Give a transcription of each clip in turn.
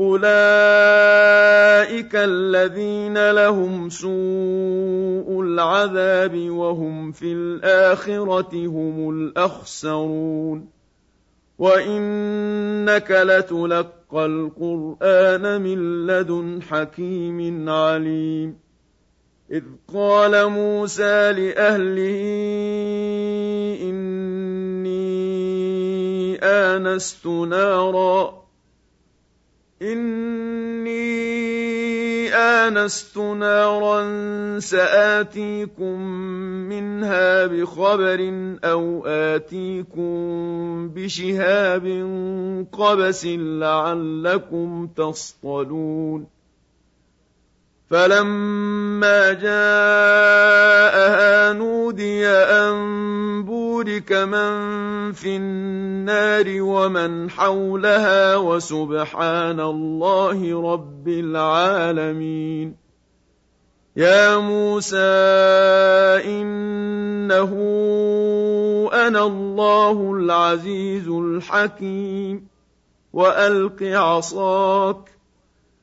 اولئك الذين لهم سوء العذاب وهم في الاخره هم الاخسرون وانك لتلقى القران من لدن حكيم عليم اذ قال موسى لاهله اني انست نارا إني آنست نارا سآتيكم منها بخبر أو آتيكم بشهاب قبس لعلكم تصطلون فلما جاءها نودي أن بورك من في النار ومن حولها وسبحان الله رب العالمين. يا موسى إنه أنا الله العزيز الحكيم. وألق عصاك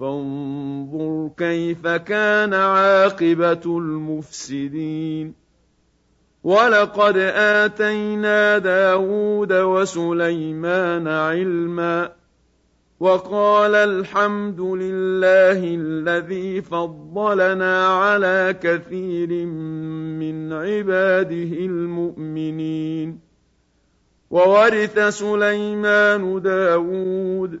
فانظر كيف كان عاقبة المفسدين. ولقد آتينا داود وسليمان علما وقال الحمد لله الذي فضلنا على كثير من عباده المؤمنين. وورث سليمان داود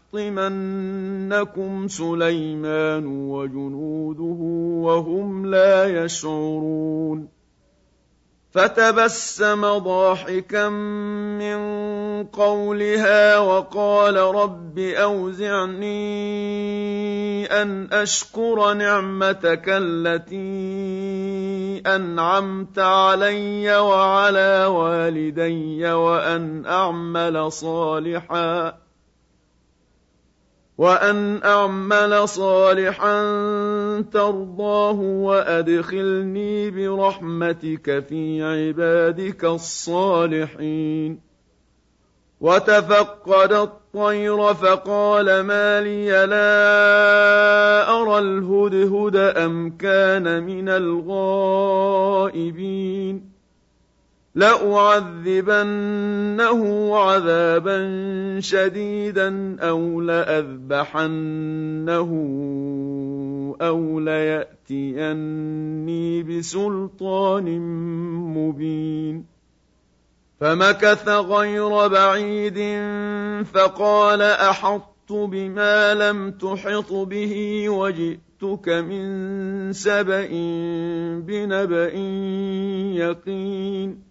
يحطمنكم سليمان وجنوده وهم لا يشعرون. فتبسم ضاحكا من قولها وقال رب أوزعني أن أشكر نعمتك التي أنعمت علي وعلى والدي وأن أعمل صالحا. وان اعمل صالحا ترضاه وادخلني برحمتك في عبادك الصالحين وتفقد الطير فقال ما لي لا ارى الهدهد ام كان من الغائبين لأعذبنه عذابا شديدا أو لأذبحنه أو ليأتيني بسلطان مبين. فمكث غير بعيد فقال أحطت بما لم تحط به وجئتك من سبأ بنبأ يقين.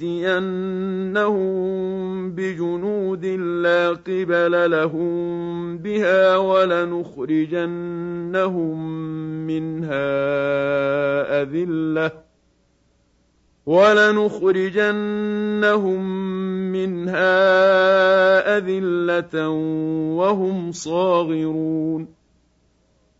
فلناتينهم بجنود لا قبل لهم بها ولنخرجنهم منها أذلة ولنخرجنهم منها أذلة وهم صاغرون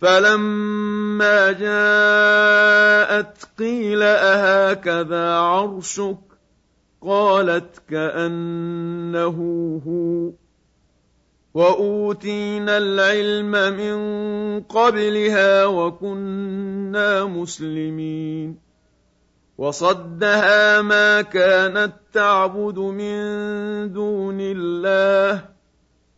فلما جاءت قيل اهكذا عرشك قالت كانه هو واوتينا العلم من قبلها وكنا مسلمين وصدها ما كانت تعبد من دون الله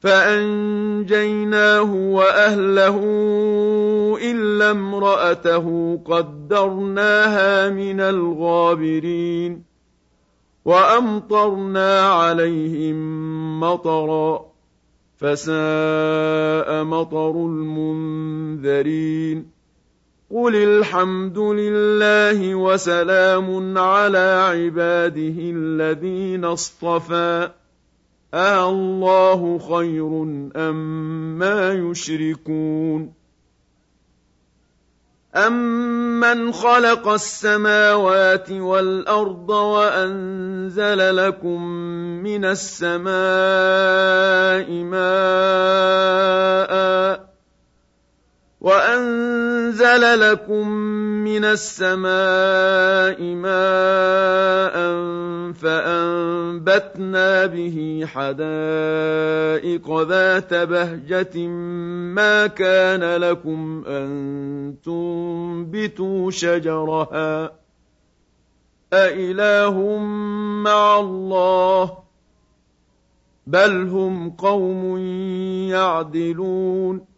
فأنجيناه وأهله إلا امرأته قدرناها من الغابرين وأمطرنا عليهم مطرا فساء مطر المنذرين قل الحمد لله وسلام على عباده الذين اصطفى الله خير أم ما يشركون أَمَّنْ خَلَقَ السَّمَاوَاتِ وَالْأَرْضَ وَأَنزَلَ لَكُم مِّنَ السَّمَاءِ مَاءً وأنزل لكم من السماء ماء فأنبتنا به حدائق ذات بهجة ما كان لكم أن تنبتوا شجرها أإله مع الله بل هم قوم يعدلون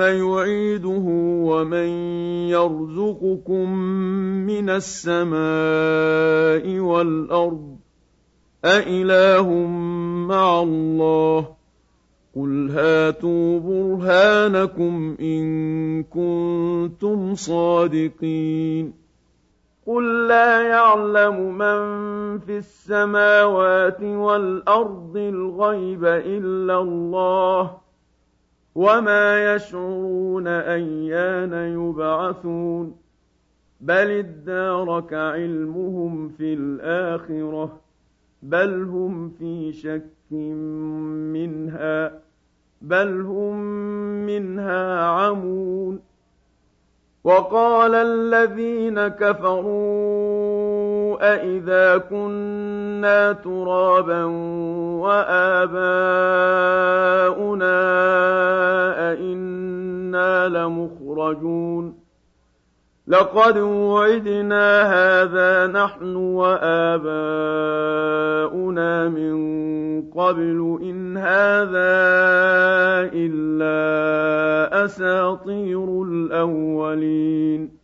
يُعِيدُهُ وَمَن يَرْزُقُكُم مِّنَ السَّمَاءِ وَالْأَرْضِ أَإِلَٰهٌ مَّعَ اللَّهِ ۚ قُلْ هَاتُوا بُرْهَانَكُمْ إِن كُنتُمْ صَادِقِينَ قُل لَّا يَعْلَمُ مَن فِي السَّمَاوَاتِ وَالْأَرْضِ الْغَيْبَ إِلَّا اللَّهُ ۚ وَمَا يَشْعُرُونَ أَيَّانَ يُبْعَثُونَ بَلِ ادَّارَكَ عِلْمُهُمْ فِي الْآخِرَةِ ۚ بَلْ هُمْ فِي شَكٍّ مِّنْهَا ۖ بَلْ هُم مِّنْهَا عَمُونَ وَقَالَ الَّذِينَ كَفَرُوا أَإِذَا كُنَّا تُرَابًا وَآبَاؤُنَا أَئِنَّا لَمُخْرَجُونَ لَقَدْ وُعِدْنَا هَٰذَا نَحْنُ وَآبَاؤُنَا مِن قَبْلُ إِنْ هَٰذَا إِلَّا أَسَاطِيرُ الْأَوَّلِينَ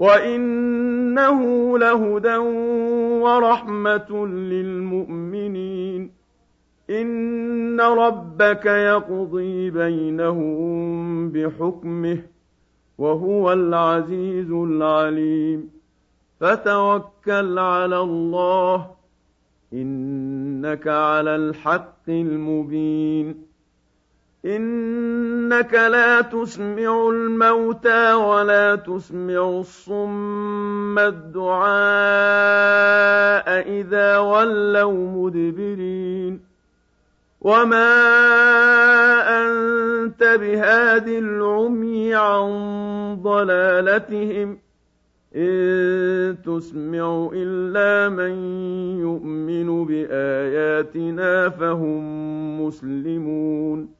وَإِنَّهُ لَهُدًى وَرَحْمَةٌ لِّلْمُؤْمِنِينَ إِنَّ رَبَّكَ يَقْضِي بَيْنَهُم بِحُكْمِهِ ۚ وَهُوَ الْعَزِيزُ الْعَلِيمُ فَتَوَكَّلْ عَلَى اللَّهِ ۖ إِنَّكَ عَلَى الْحَقِّ الْمُبِينِ إِنَّكَ لَا تُسْمِعُ الْمَوْتَىٰ وَلَا تُسْمِعُ الصُّمَّ الدُّعَاءَ إِذَا وَلَّوْا مُدْبِرِينَ. وَمَا أَنتَ بِهَادِ الْعُمْيِ عَن ضَلَالَتِهِمْ ۖ. إِن تُسْمِعُ إِلَّا مَن يُؤْمِنُ بِآيَاتِنَا فَهُم مُّسْلِمُونَ.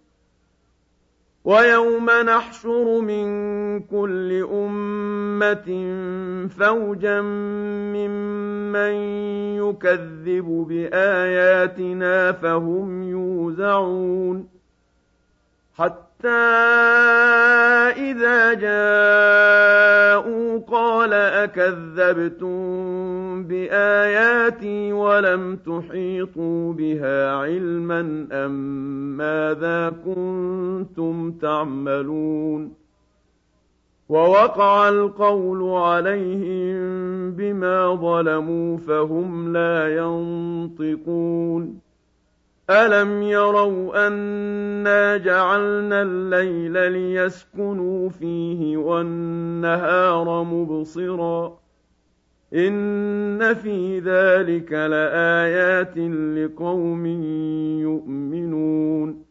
وَيَوْمَ نَحْشُرُ مِن كُلِّ أُمَّةٍ فَوْجًا مِّمَّن يُكَذِّبُ بِآيَاتِنَا فَهُمْ يُوزَعُونَ حَتَّىٰ إِذَا جَاءُوا قَالَ أَكَذَّبْتُم بِآيَاتِي وَلَمْ تُحِيطُوا بِهَا عِلْمًا أَم مَّاذَا كُنتُمْ تَعْمَلُونَ وَوَقَعَ الْقَوْلُ عَلَيْهِم بِمَا ظَلَمُوا فَهُمْ لَا يَنطِقُونَ أَلَمْ يَرَوْا أَنَّا جَعَلْنَا اللَّيْلَ لِيَسْكُنُوا فِيهِ وَالنَّهَارَ مُبْصِرًا ۚ إِنَّ فِي ذَٰلِكَ لَآيَاتٍ لِّقَوْمٍ يُؤْمِنُونَ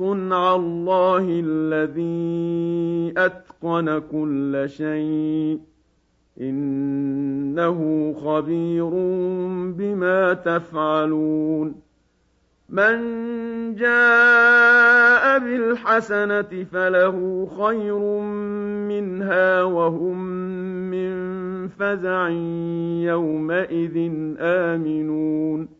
صُنْعَ اللَّهِ الَّذِي أَتْقَنَ كُلَّ شَيْءٍ ۚ. إِنَّهُ خَبِيرٌ بِمَا تَفْعَلُونَ. مَن جَاءَ بِالْحَسَنَةِ فَلَهُ خَيْرٌ مِّنْهَا وَهُم مِّن فَزَعٍ يَوْمَئِذٍ آمِنُونَ.